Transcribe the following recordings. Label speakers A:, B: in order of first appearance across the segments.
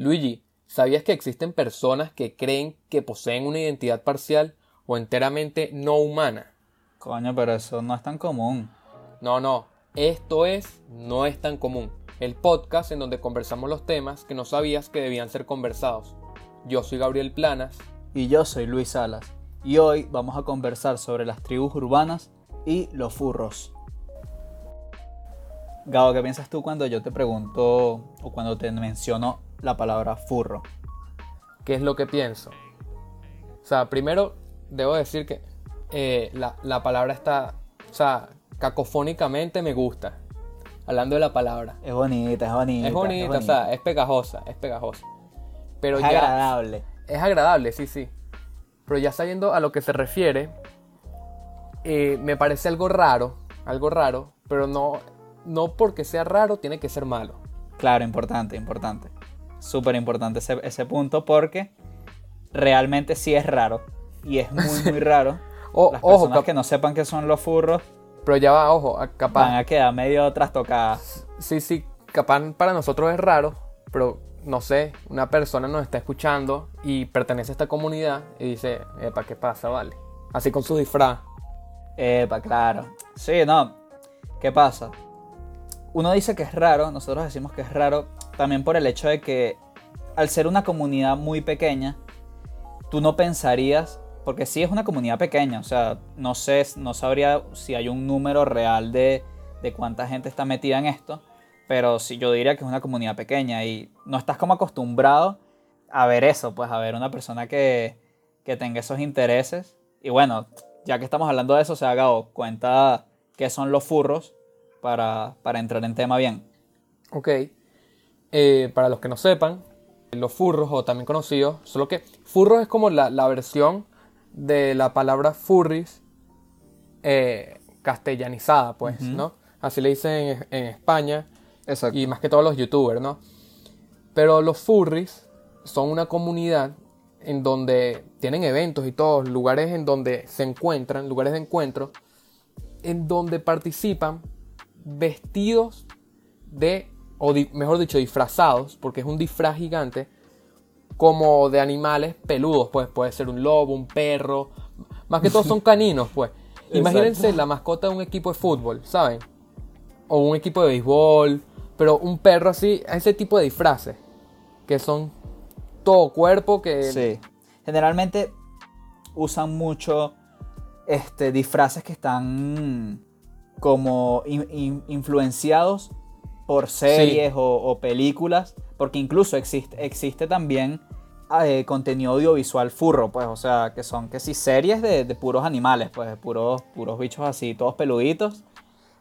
A: Luigi, ¿sabías que existen personas que creen que poseen una identidad parcial o enteramente no humana?
B: Coño, pero eso no es tan común.
A: No, no, esto es No es tan común, el podcast en donde conversamos los temas que no sabías que debían ser conversados. Yo soy Gabriel Planas.
B: Y yo soy Luis Salas. Y hoy vamos a conversar sobre las tribus urbanas y los furros. Gabo, ¿qué piensas tú cuando yo te pregunto o cuando te menciono la palabra furro?
A: ¿Qué es lo que pienso? O sea, primero debo decir que eh, la, la palabra está, o sea, cacofónicamente me gusta. Hablando de la palabra.
B: Es bonita, es bonita.
A: Es bonita, o sea, es pegajosa, es pegajosa. Pero
B: es
A: ya-
B: agradable.
A: Es agradable, sí, sí. Pero ya sabiendo a lo que se refiere, eh, me parece algo raro, algo raro, pero no, no porque sea raro tiene que ser malo.
B: Claro, importante, importante. Súper importante ese, ese punto porque realmente sí es raro. Y es muy, muy raro.
A: O-
B: Las personas que no sepan qué son los furros
A: pero ya va, ojo, a- capaz.
B: van a quedar medio trastocadas.
A: Sí, sí, capaz para nosotros es raro, pero no sé, una persona nos está escuchando y pertenece a esta comunidad y dice, ¿para qué pasa, vale? Así con su disfraz.
B: Epa, claro. Sí, no. ¿Qué pasa? Uno dice que es raro, nosotros decimos que es raro también por el hecho de que al ser una comunidad muy pequeña, tú no pensarías, porque sí es una comunidad pequeña, o sea, no sé, no sabría si hay un número real de, de cuánta gente está metida en esto, pero sí yo diría que es una comunidad pequeña y no estás como acostumbrado a ver eso, pues a ver una persona que, que tenga esos intereses. Y bueno, ya que estamos hablando de eso, se haga cuenta qué son los furros para, para entrar en tema bien.
A: Ok. Eh, para los que no sepan, los furros, o también conocidos, solo que furros es como la, la versión de la palabra furries eh, castellanizada, pues, ¿no? Así le dicen en, en España
B: Exacto.
A: y más que todos los youtubers, ¿no? Pero los furries son una comunidad en donde tienen eventos y todos, lugares en donde se encuentran, lugares de encuentro, en donde participan vestidos de, o di- mejor dicho, disfrazados, porque es un disfraz gigante, como de animales peludos, pues puede ser un lobo, un perro, más que todo son caninos, pues. Imagínense
B: Exacto.
A: la mascota de un equipo de fútbol, ¿saben? O un equipo de béisbol, pero un perro así, ese tipo de disfraces, que son todo cuerpo, que...
B: Sí. Generalmente usan mucho este, disfraces que están como in- in- influenciados por series o, o películas, porque incluso existe, existe también eh, contenido audiovisual furro, pues, o sea, que son que sí series de, de puros animales, pues, de puros, puros bichos así, todos peluditos.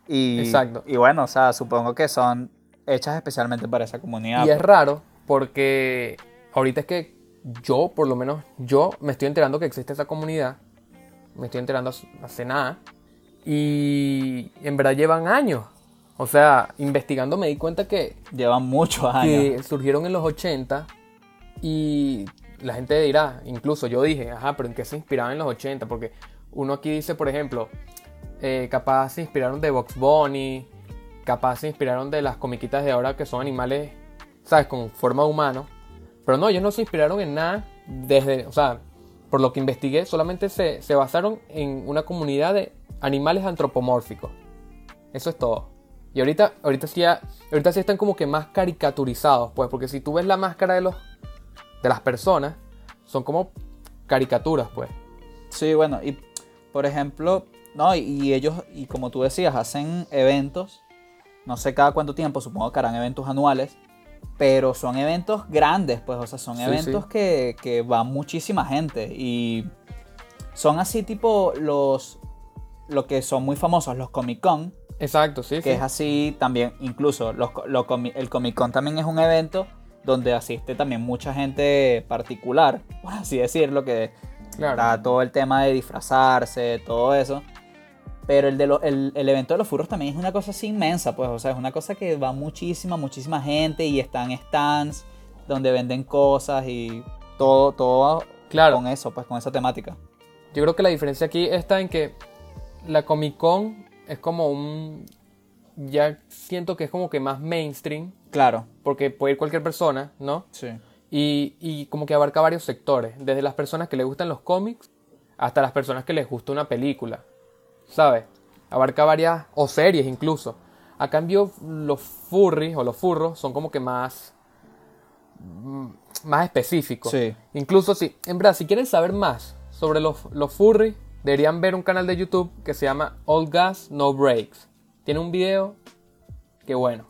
B: Y,
A: Exacto.
B: Y bueno, o sea, supongo que son hechas especialmente para esa comunidad.
A: Y es
B: pues.
A: raro porque ahorita es que yo, por lo menos yo, me estoy enterando que existe esa comunidad. Me estoy enterando hace nada. Y en verdad llevan años. O sea, investigando me di cuenta que,
B: Llevan muchos años.
A: que surgieron en los 80 y la gente dirá, incluso yo dije, ajá, pero ¿en qué se inspiraban en los 80? Porque uno aquí dice, por ejemplo, eh, capaz se inspiraron de Box Bunny, capaz se inspiraron de las comiquitas de ahora que son animales, ¿sabes? Con forma de humano. Pero no, ellos no se inspiraron en nada desde, o sea, por lo que investigué, solamente se, se basaron en una comunidad de animales antropomórficos. Eso es todo. Y ahorita, ahorita, sí, ahorita sí están como que más caricaturizados, pues, porque si tú ves la máscara de los de las personas, son como caricaturas, pues.
B: Sí, bueno, y por ejemplo, no, y, y ellos, y como tú decías, hacen eventos, no sé cada cuánto tiempo, supongo que harán eventos anuales, pero son eventos grandes, pues, o sea, son
A: Sí,
B: eventos
A: sí.
B: Que, que va muchísima gente y son así tipo los, lo que son muy famosos, los Comic Con,
A: Exacto, sí,
B: que
A: sí.
B: es así también, incluso los, el Comic Con también es un evento donde asiste también mucha gente particular, por así decirlo, que
A: Claro.
B: Está todo el tema de disfrazarse, todo eso. Pero el, de lo- el, el evento de los furros también es una cosa así inmensa, pues, o sea, es una cosa que va muchísima, muchísima gente y están stands donde venden cosas y todo, todo
A: Claro.
B: con eso, pues, con esa temática.
A: Yo creo que la diferencia aquí está en que la Comic Con es como un. Ya siento que es como que más mainstream,
B: Claro,
A: porque puede ir cualquier persona, ¿no?
B: sí.
A: Y, y como que abarca varios sectores, desde las personas que les gustan los cómics hasta las personas que les gusta una película, ¿sabes? Abarca varias, o series incluso. A cambio, los furries o los furros son como que más, mm, más específicos.
B: Sí.
A: Incluso si, en verdad, si quieren saber más sobre los, los furries, deberían ver un canal de YouTube que se llama All Gas No Breaks. Tiene un video que bueno,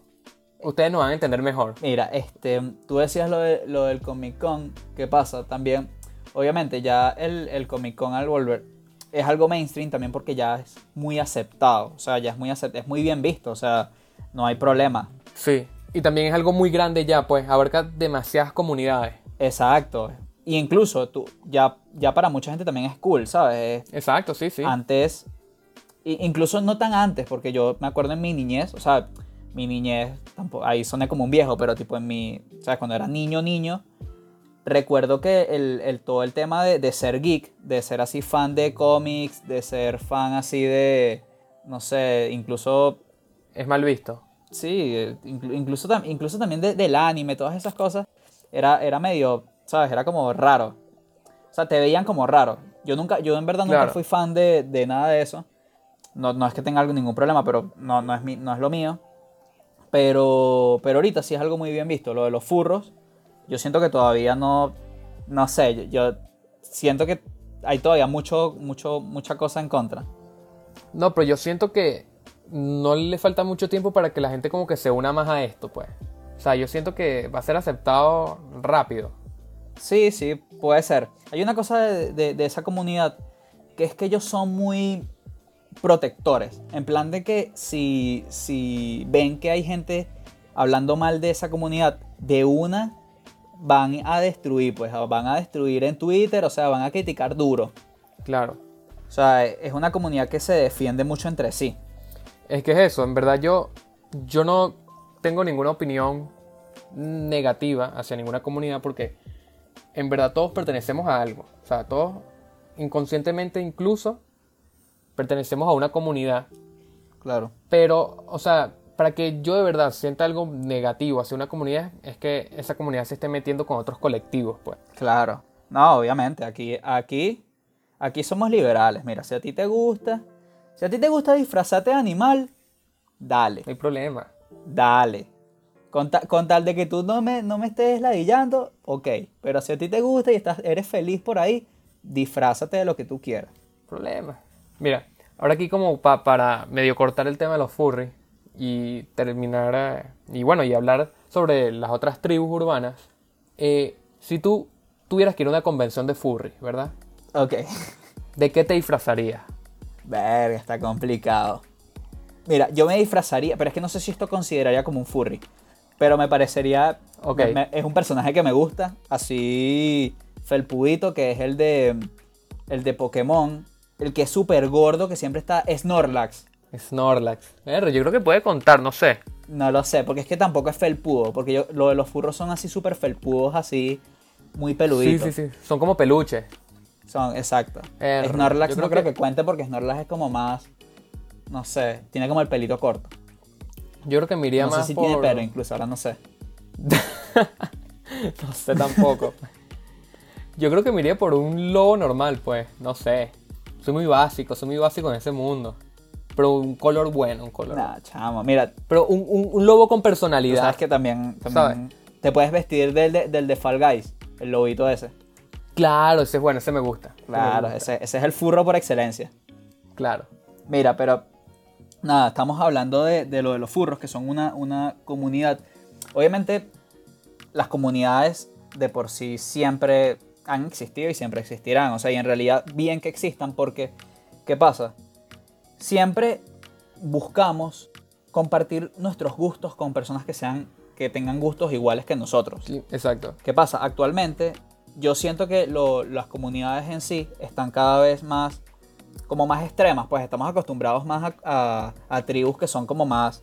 A: ustedes nos van a entender mejor.
B: Mira, este, tú decías lo, de, lo del Comic Con, ¿qué pasa? También, obviamente, ya el, el Comic Con al volver es algo mainstream también porque ya es muy aceptado, o sea, ya es muy, acept- es muy bien visto, o sea, no hay problema.
A: Sí. Y también es algo muy grande ya, pues abarca demasiadas comunidades.
B: Exacto. Y incluso tú, ya, ya para mucha gente también es cool, ¿sabes? Es-
A: Exacto, sí, sí.
B: Antes, i- incluso no tan antes, porque yo me acuerdo en mi niñez, o sea, mi niñez, tampoco, ahí soné como un viejo, pero tipo en mi, ¿sabes? Cuando era niño, niño, recuerdo que el, el- todo el tema de, de ser geek, de ser así fan de cómics, de ser fan así de, no sé, incluso,
A: Es mal visto.
B: sí, eh, inclu- incluso, tam- incluso también de- del anime, todas esas cosas, era, era medio, ¿sabes? Era como raro. O sea, te veían como raro. Yo nunca, yo en verdad nunca
A: Claro.
B: fui fan de, de nada de eso. No, no es que tenga ningún problema, pero no, no, es mi- no es lo mío. Pero, pero ahorita sí es algo muy bien visto. Lo de los furros, yo siento que todavía no, no sé, yo, yo siento que hay todavía mucho, mucho, mucha cosa en contra.
A: No, pero yo siento que no le falta mucho tiempo para que la gente como que se una más a esto, pues. O sea, yo siento que va a ser aceptado rápido.
B: Sí, sí, puede ser. Hay una cosa de, de- de esa comunidad que es que ellos son muy protectores. En plan de que si, si ven que hay gente hablando mal de esa comunidad, de una van a destruir, pues van a destruir en Twitter, o sea, van a criticar duro.
A: Claro.
B: O sea, es una comunidad que se defiende mucho entre sí.
A: Es que es eso, en verdad yo, yo no tengo ninguna opinión negativa hacia ninguna comunidad porque en verdad todos pertenecemos a algo. O sea, todos inconscientemente incluso pertenecemos a una comunidad.
B: Claro.
A: Pero, o sea, para que yo de verdad sienta algo negativo hacia una comunidad es que esa comunidad se esté metiendo con otros colectivos, pues.
B: Claro. No, obviamente, aquí, aquí, aquí somos liberales. Mira, si a ti te gusta, si a ti te gusta disfrazarte de animal, dale,
A: No hay problema.
B: dale. Con, ta- con tal de que tú no me, no me estés ladillando, ok. Pero si a ti te gusta y estás, eres feliz por ahí, disfrázate de lo que tú quieras.
A: Problema. Mira, ahora aquí como pa- para medio cortar el tema de los furries y terminar, eh, y bueno, y hablar sobre las otras tribus urbanas, eh, si tú tuvieras que ir a una convención de furries, ¿verdad?
B: Ok.
A: ¿De qué te disfrazarías?
B: Verga, está complicado. Mira, yo me disfrazaría, pero es que no sé si esto consideraría como un furry. Pero me parecería.
A: Ok.
B: me- me- es un personaje que me gusta. Así. Felpudito, que es el de. El de Pokémon. El que es súper gordo, que siempre está. Snorlax.
A: Snorlax. Eh, yo creo que puede contar, no sé.
B: No lo sé, porque es que tampoco es felpudo. Porque yo, lo de los furros son así súper felpudos, así. Muy
A: Sí,
B: peluditos.
A: sí, sí. Son como peluches.
B: Son, exacto.
A: Eh,
B: Snorlax
A: yo
B: no
A: creo
B: creo que...
A: que-
B: cuente porque Snorlax es como más. No sé, tiene como el pelito corto.
A: Yo creo que me iría
B: no
A: más
B: sé si
A: por...
B: tiene pelo incluso, ahora no sé.
A: No sé tampoco. Yo creo que me iría por un lobo normal, pues. No sé. Soy muy básico, soy muy básico en ese mundo. Pero un color bueno, un color.
B: Nah, chamo, mira,
A: Pero un, un- un lobo con
B: tú
A: personalidad.
B: sabes que también, también te puedes vestir del de, del de Fall Guys, el lobito ese.
A: Claro, ese es bueno, ese me gusta. Me
B: Claro,
A: gusta.
B: ese, ese es el furro por excelencia.
A: Claro.
B: Mira, pero nada, estamos hablando de, de lo de los furros, que son una, una comunidad. Obviamente, las comunidades de por sí siempre han existido y siempre existirán. O sea, y en realidad bien que existan porque, ¿qué pasa? Siempre buscamos compartir nuestros gustos con personas que sean que tengan gustos iguales que nosotros.
A: Sí, exacto.
B: ¿Qué pasa? Actualmente yo siento que lo- las comunidades en sí están cada vez más como más extremas, pues estamos acostumbrados más a, a- a tribus que son como más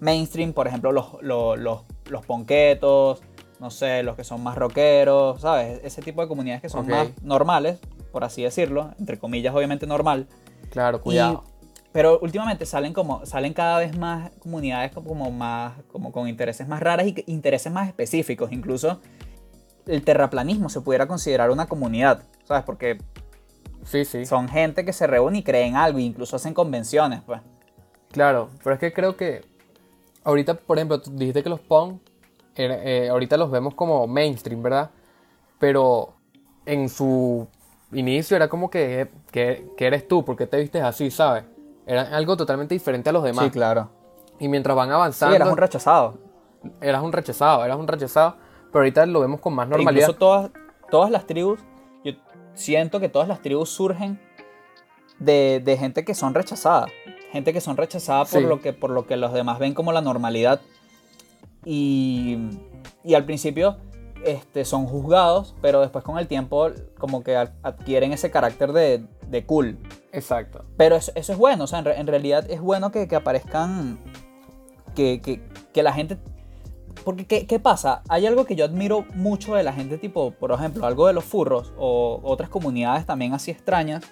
B: mainstream, por ejemplo los, los, los, los ponquetos, no sé, los que son más rockeros, ¿sabes? Ese tipo de comunidades que son
A: Ok.
B: más normales, por así decirlo, entre comillas obviamente normal.
A: Claro,
B: Y-
A: cuidado.
B: pero últimamente salen como salen cada vez más comunidades como, más como con intereses más raras y intereses más específicos. Incluso el terraplanismo se pudiera considerar una comunidad, ¿sabes? Porque
A: Sí, sí.
B: son gente que se reúne y creen algo, e incluso hacen convenciones, pues.
A: Claro, pero es que creo que ahorita, por ejemplo, tú dijiste que los punk, eh, ahorita los vemos como mainstream, ¿verdad? Pero en su inicio era como que, que, que eres tú, porque te vistes así, ¿sabes? Era algo totalmente diferente a los demás.
B: Sí, claro.
A: Y mientras van
B: Sí,
A: avanzando,
B: eras un rechazado.
A: eras un rechazado, eras un rechazado, pero ahorita lo vemos con más normalidad.
B: Incluso todas, todas las tribus, siento que todas las tribus surgen de, de gente que son rechazadas. Gente que son rechazadas por, lo que, por lo que los demás ven como la normalidad. Y, y al principio este, son juzgados, pero después con el tiempo como que ad- adquieren ese carácter de, de cool.
A: Exacto.
B: Pero eso, eso es bueno, o sea, en, re- en realidad es bueno que, que aparezcan, que, que- que la gente... Porque, ¿qué, qué pasa? Hay algo que yo admiro mucho de la gente, tipo, por ejemplo, algo de los furros o otras comunidades también así extrañas,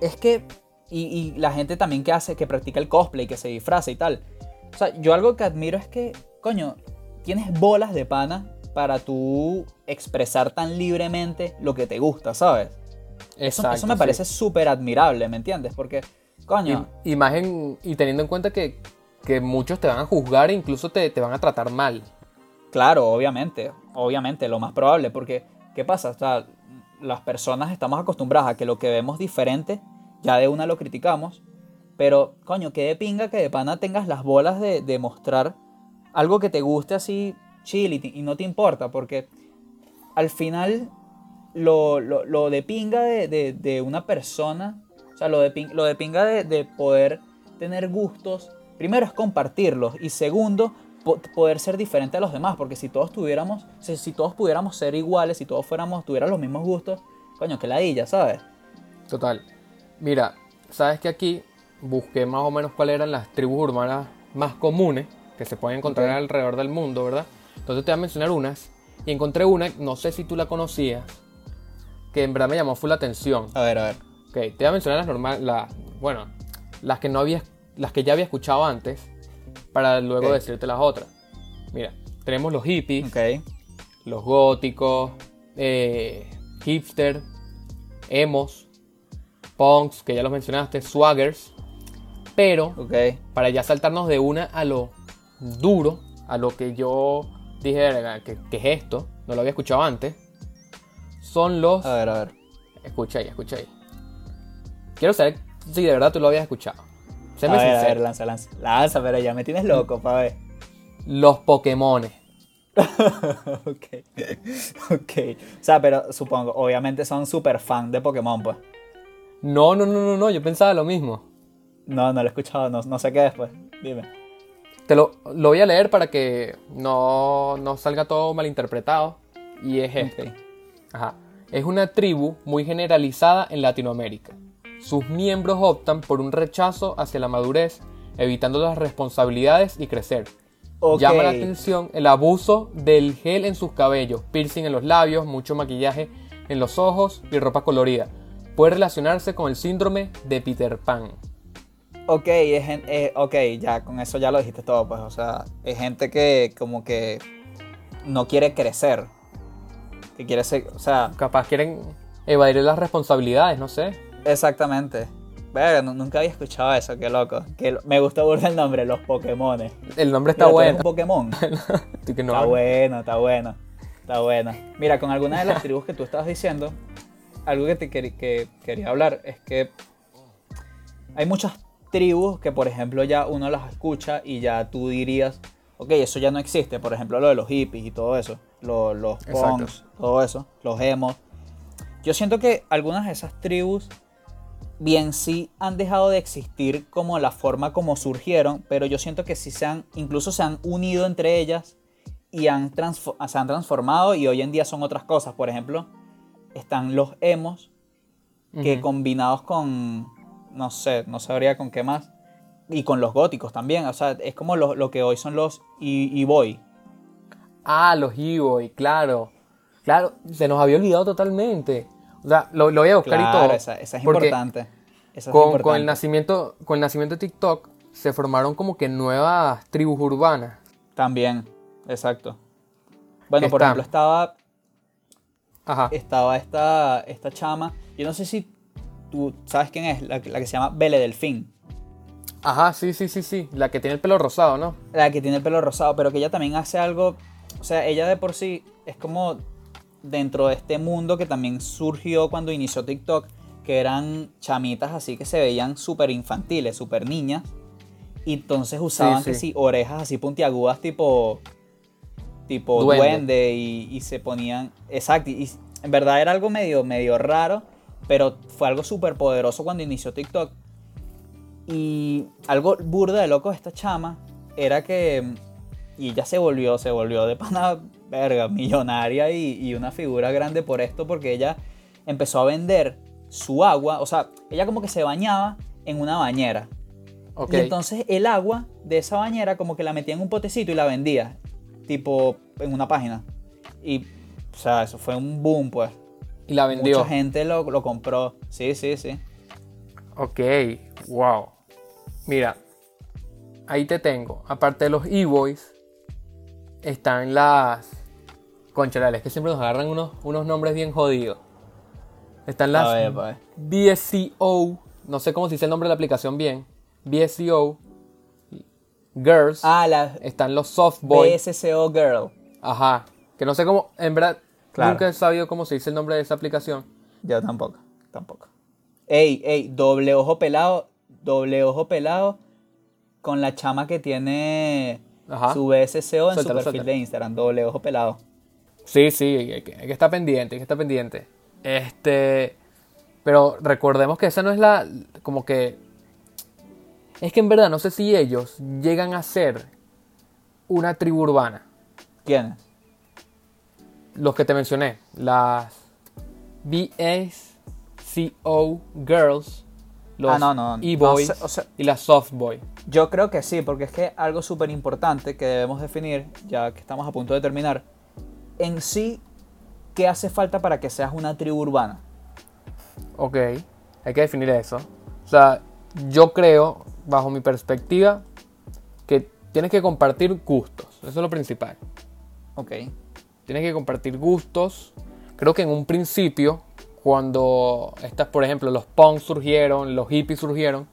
B: es que, y, y la gente también que hace, que practica el cosplay, que se disfraza y tal. O sea, yo algo que admiro es que, coño, tienes bolas de pana para tú expresar tan libremente lo que te gusta, ¿sabes? Eso,
A: Exacto,
B: eso me parece súper admirable, ¿me entiendes? Porque, coño,
A: Y, y más en- y teniendo en cuenta que, que muchos te van a juzgar e incluso te, te van a tratar mal.
B: claro, obviamente, obviamente, lo más probable, porque, ¿qué pasa? O sea, las personas estamos acostumbradas a que lo que vemos diferente, ya de una lo criticamos, pero, coño, que de pinga que de pana tengas las bolas de, de mostrar algo que te guste así chill y, no te importa, porque al final lo, lo- lo de pinga de, de- una persona, o sea, lo de, lo de pinga de poder tener gustos, primero es compartirlos y segundo, po- poder ser diferente a los demás, porque si todos tuviéramos, si, si todos pudiéramos ser iguales, si todos fuéramos, tuvieran los mismos gustos, coño, que ladilla, ¿sabes?
A: Total. Mira, sabes que aquí busqué más o menos cuáles eran las tribus urbanas más comunes que se pueden encontrar alrededor del mundo, ¿verdad? Entonces te voy a mencionar unas. Y encontré una, no sé si tú la conocías, que en verdad me llamó full la atención.
B: A ver, a ver.
A: Ok, te voy a mencionar las normales, las, bueno, las que no había, las que ya había escuchado antes, para luego
B: Ok.
A: decirte las otras. Mira, tenemos los hippies,
B: Ok.
A: los góticos, eh, hipster, emos, punks, que ya los mencionaste, swaggers. Pero
B: Ok.
A: para ya saltarnos de una a lo duro, a lo que yo dije, "Verga, ¿qué, qué es esto? No lo había escuchado antes. Son los...
B: A ver, a ver.
A: Escucha ahí, escucha ahí. Quiero saber si de verdad tú lo habías escuchado.
B: A
A: Séme
B: ver, a ver, lanza, lanza. Lanza, pero ya me tienes loco, pa' ver.
A: Los Pokémones.
B: ok. Ok. O sea, pero supongo, obviamente son súper fan de Pokémon, pues.
A: No, no, no, no, no, yo pensaba lo mismo.
B: No, no lo he escuchado, no, no sé qué después. Dime.
A: Te lo, lo voy a leer para que no, no salga todo malinterpretado. Y es este. Ajá. Es una tribu muy generalizada en Latinoamérica. Sus miembros optan por un rechazo hacia la madurez, evitando las responsabilidades y crecer. Llama la atención el abuso del gel en sus cabellos, piercing en los labios, mucho maquillaje en los ojos y ropa colorida. Puede relacionarse con el síndrome de Peter Pan.
B: Ok, es eh, ok, ya con eso ya lo dijiste todo, pues. O sea, es gente que como que no quiere crecer. Que quiere ser, o sea,
A: Capaz quieren evadir las responsabilidades, no sé.
B: Exactamente. Verga, nu- nunca había escuchado eso, qué loco. Que lo- me gusta burda el nombre, los Pokémones.
A: El nombre está
B: Mira,
A: bueno.
B: un Pokémon.
A: Así que no-
B: Está bueno, está bueno. Está bueno. Mira, con algunas de las tribus que tú estabas diciendo, algo que te quer- que quería hablar es que hay muchas tribus que, por ejemplo, ya uno las escucha y ya tú dirías, ok, eso ya no existe. Por ejemplo, lo de los hippies y todo eso, lo- los
A: Exacto.
B: punks, todo eso, los emos. Yo siento que algunas de esas tribus bien sí han dejado de existir como la forma como surgieron, pero yo siento que sí se han, incluso se han unido entre ellas y han se han transformado y hoy en día son otras cosas. Por ejemplo, están los emos, que combinados con, no sé, no sabría con qué más, y con los góticos también. O sea, es como lo, lo que hoy son los y boy
A: Ah, los e claro. Claro, se nos había olvidado totalmente. O sea, lo, lo voy a buscar y todo.
B: esa, esa es importante. Esa es
A: Con, con
B: importante.
A: el nacimiento, con el nacimiento de TikTok se formaron como que nuevas tribus urbanas.
B: También, exacto. Bueno, por ejemplo, estaba
A: Ajá.
B: estaba esta, esta chama. Yo no sé si tú sabes quién es, la, la que se llama Belle Delfín.
A: Ajá, sí, sí, sí, sí. La que tiene el pelo rosado, ¿no?
B: La que tiene el pelo rosado, pero que ella también hace algo. O sea, ella de por sí es como dentro de este mundo que también surgió cuando inició TikTok, que eran chamitas así que se veían súper infantiles, súper niñas. Y entonces usaban
A: Sí,
B: que
A: sí.
B: sí, orejas así puntiagudas tipo. Tipo
A: Duende.
B: duende, y, y se ponían. Exacto. Y en verdad era algo medio, medio raro, pero fue algo súper poderoso cuando inició TikTok. Y algo burda de loco de esta chama era que. Y ella se volvió, se volvió de pana verga, millonaria y, y una figura grande por esto, porque ella empezó a vender su agua. O sea, ella como que se bañaba en una bañera.
A: Ok.
B: Y entonces el agua de esa bañera como que la metía en un potecito y la vendía. Tipo en una página. Y, o sea, eso fue un boom, pues.
A: Y la vendió.
B: Mucha gente lo, lo compró. Sí, sí, sí.
A: Ok, wow. Mira, ahí te tengo. Aparte de los e-boys, están las. Conchalales, que siempre nos agarran unos, unos nombres bien jodidos. Están las
B: A ver, ver.
A: BSCO, no sé cómo se dice el nombre de la aplicación bien. BSCO, Girls.
B: Ah, la
A: Están los Softboy.
B: BSCO Girl.
A: Ajá. Que no sé cómo, en verdad,
B: Claro.
A: nunca he sabido cómo se dice el nombre de esa aplicación.
B: Yo tampoco, tampoco. Ey, ey, doble ojo pelado, doble ojo pelado con la chama que tiene
A: Ajá.
B: su BSCO en
A: Suéltalo,
B: su perfil
A: suéltalo.
B: de Instagram, doble ojo pelado.
A: Sí, sí, hay que, hay que estar pendiente, hay que estar pendiente. Este. Pero recordemos que esa no es la. Como que. Es que en verdad no sé si ellos llegan a ser una tribu urbana.
B: ¿Quién es?
A: Los que te mencioné. Las BSCO Girls. Los
B: Ah, no, no, no
A: E-Boys
B: sé, o sea-
A: y las Soft Boy.
B: Yo creo que sí, porque es que algo súper importante que debemos definir, ya que estamos a punto de terminar, en sí, ¿qué hace falta para que seas una tribu urbana?
A: Ok, hay que definir eso. O sea, yo creo, bajo mi perspectiva, que tienes que compartir gustos. Eso es lo principal.
B: Ok.
A: Tienes que compartir gustos. Creo que en un principio, cuando estas, por ejemplo, los punks surgieron, los hippies surgieron,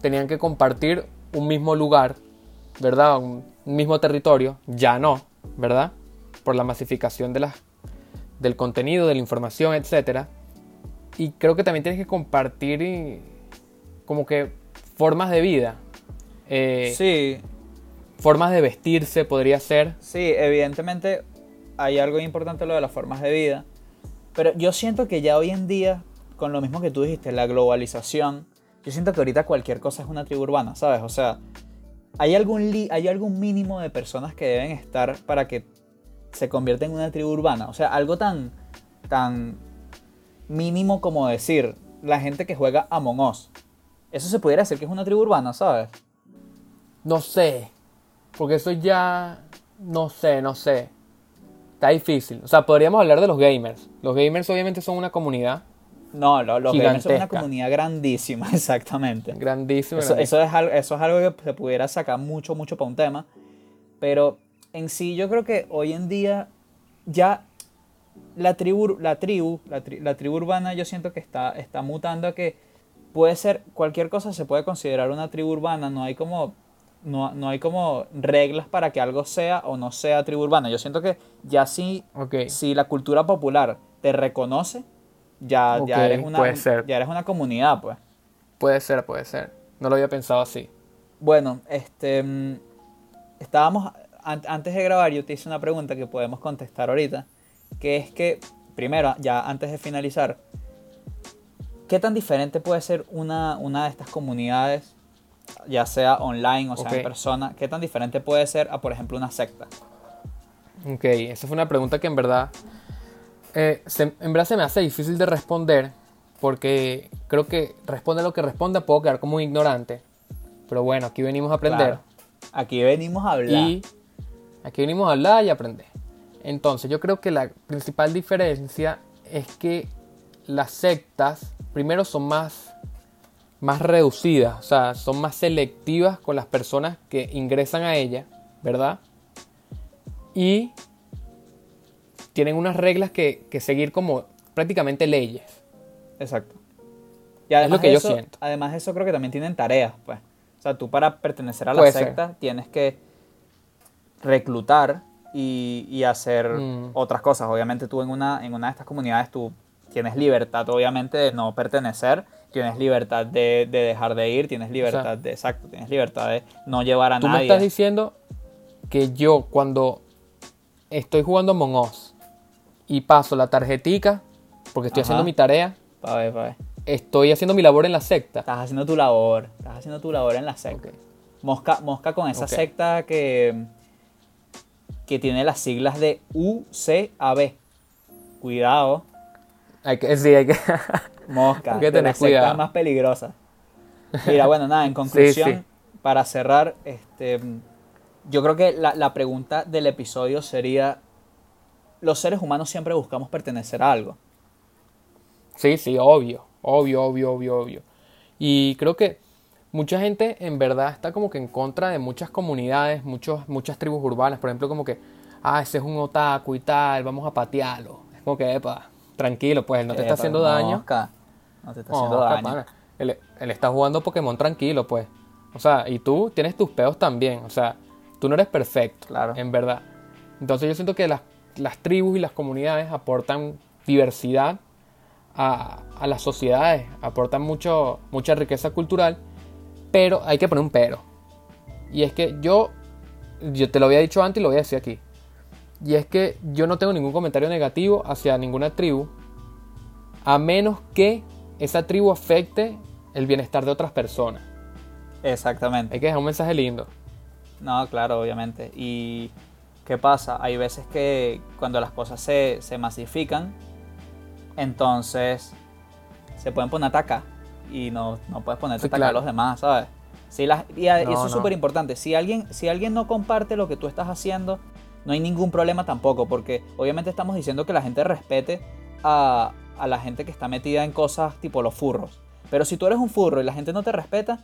A: tenían que compartir un mismo lugar, ¿verdad? Un mismo territorio. Ya no, ¿verdad? Por la masificación de las, del contenido, de la información, etc. Y creo que también tienes que compartir y, como que formas de vida. Eh,
B: Sí,
A: Formas de vestirse podría ser.
B: Sí, evidentemente hay algo importante lo de las formas de vida, pero yo siento que ya hoy en día, con lo mismo que tú dijiste, la globalización, yo siento que ahorita cualquier cosa es una tribu urbana, ¿sabes? O sea, hay algún, hay algún mínimo de personas que deben estar para que se convierta en una tribu urbana, o sea, algo tan, tan mínimo como decir, la gente que juega Among Us. Eso se pudiera decir que es una tribu urbana, ¿sabes?
A: No sé. Porque eso ya. No sé, no sé. Está difícil. O sea, podríamos hablar de los gamers. Los gamers obviamente son una comunidad
B: No, lo- los gamers son una comunidad grandísima, exactamente.
A: grandísima.
B: Eso,
A: grandísima.
B: eso es algo, eso es algo que se pudiera sacar mucho, mucho para un tema. Pero en sí yo creo que hoy en día ya la tribu, la tribu, la, tri- la tribu urbana yo siento que está, está mutando a que puede ser, cualquier cosa se puede considerar una tribu urbana. No hay como, no, no hay como reglas para que algo sea o no sea tribu urbana. Yo siento que ya sí,
A: Ok.
B: si la cultura popular te reconoce, ya, ya, eres una, ya eres una comunidad, pues.
A: Puede ser, puede ser. No lo había pensado así.
B: Bueno, este. mm, Estábamos. an- Antes de grabar, yo te hice una pregunta que podemos contestar ahorita. Que es que, primero, ya antes de finalizar, ¿qué tan diferente puede ser una, una de estas comunidades, ya sea online o sea en
A: Ok.
B: persona? ¿Qué tan diferente puede ser a, por ejemplo, una secta?
A: Ok, esa fue una pregunta que en verdad. eh, se- en verdad se me hace difícil de responder. Porque creo que responde lo que responda, puedo quedar como un ignorante. Pero bueno, aquí venimos a aprender.
B: Claro. Aquí venimos a hablar.
A: Y aquí venimos a hablar y aprender. Entonces, yo creo que la principal diferencia es que las sectas, primero, son más, más reducidas, o sea, son más selectivas con las personas que ingresan a ella, ¿verdad? Y tienen unas reglas que, que seguir como prácticamente leyes.
B: Exacto. Y además
A: lo que
B: de
A: yo
B: eso,
A: siento.
B: Además de eso, creo que también tienen tareas, pues. O sea, tú para pertenecer a la
A: Puede ser.
B: secta tienes que reclutar y, y hacer
A: Mm.
B: otras cosas. Obviamente tú en una, en una de estas comunidades tú tienes libertad, obviamente, de no pertenecer, tienes libertad de, de dejar de ir, tienes libertad de... Exacto, tienes libertad de no llevar a
A: Tú me
B: nadie.
A: estás diciendo que yo cuando estoy jugando Among Us y paso la tarjetica, porque estoy
B: Ajá.
A: haciendo mi tarea,
B: Pa' ver, pa' ver.
A: estoy haciendo mi labor en la secta.
B: Estás haciendo tu labor, estás haciendo tu labor en la secta. Mosca, mosca con esa secta que, que tiene las siglas de UCAB. Cuidado,
A: Hay que, sí, hay que.
B: mosca.
A: Hay que tener cuidado.
B: más peligrosas. Mira, bueno, nada, en conclusión,
A: sí.
B: para cerrar, este, yo creo que la, la pregunta del episodio sería, los seres humanos siempre buscamos pertenecer a algo.
A: Sí, sí, obvio, obvio, obvio, obvio, obvio. Y creo que mucha gente en verdad está como que en contra de muchas comunidades, muchos, muchas tribus urbanas, por ejemplo, como que, ah, ese es un otaku y tal, vamos a patearlo. Es como que, epa, tranquilo, pues él no te está
B: Epa,
A: haciendo daño.
B: No te está haciendo daño.
A: Él, él está jugando Pokémon tranquilo, pues. O sea, y tú tienes tus peos también. O sea, tú no eres perfecto,
B: Claro.
A: en verdad. Entonces yo siento que las, las tribus y las comunidades aportan diversidad a, a las sociedades, aportan mucho, mucha riqueza cultural, pero hay que poner un pero. Y es que yo, yo te lo había dicho antes y lo voy a decir aquí. Y es que yo no tengo ningún comentario negativo hacia ninguna tribu, a menos que esa tribu afecte el bienestar de otras personas.
B: Exactamente.
A: Hay que dejar un mensaje lindo.
B: No, claro, obviamente. ¿Y qué pasa? Hay veces que cuando las cosas se, se masifican, entonces se pueden poner a atacar y no, no puedes ponerte
A: Sí,
B: a atacar a
A: claro.
B: los demás, ¿sabes? Si las, y a- y
A: No,
B: eso es súper importante. Si alguien, si alguien no comparte lo que tú estás haciendo, no hay ningún problema tampoco, porque obviamente estamos diciendo que la gente respete a, a la gente que está metida en cosas tipo los furros. Pero si tú eres un furro y la gente no te respeta,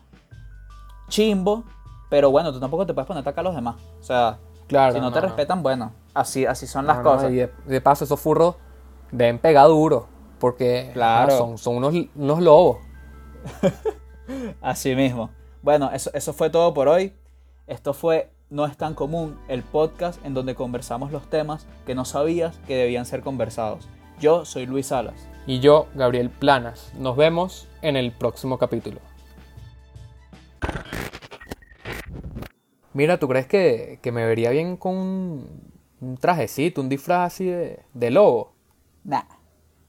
B: chimbo, pero bueno, tú tampoco te puedes poner a atacar a los demás. O sea,
A: Claro.
B: si no, te respetan, bueno, así, así son las cosas.
A: y de, de paso, esos furros deben pegar duro. Porque
B: Claro.
A: son, son unos, unos lobos.
B: Así mismo. Bueno, eso, eso fue todo por hoy. Esto fue No es tan común, el podcast en donde conversamos los temas que no sabías que debían ser conversados. Yo soy Luis Salas.
A: Y yo, Gabriel Planas. Nos vemos en el próximo capítulo. Mira, ¿tú crees que, que me vería bien con un, un trajecito, un disfraz así de, de lobo?
B: Nah.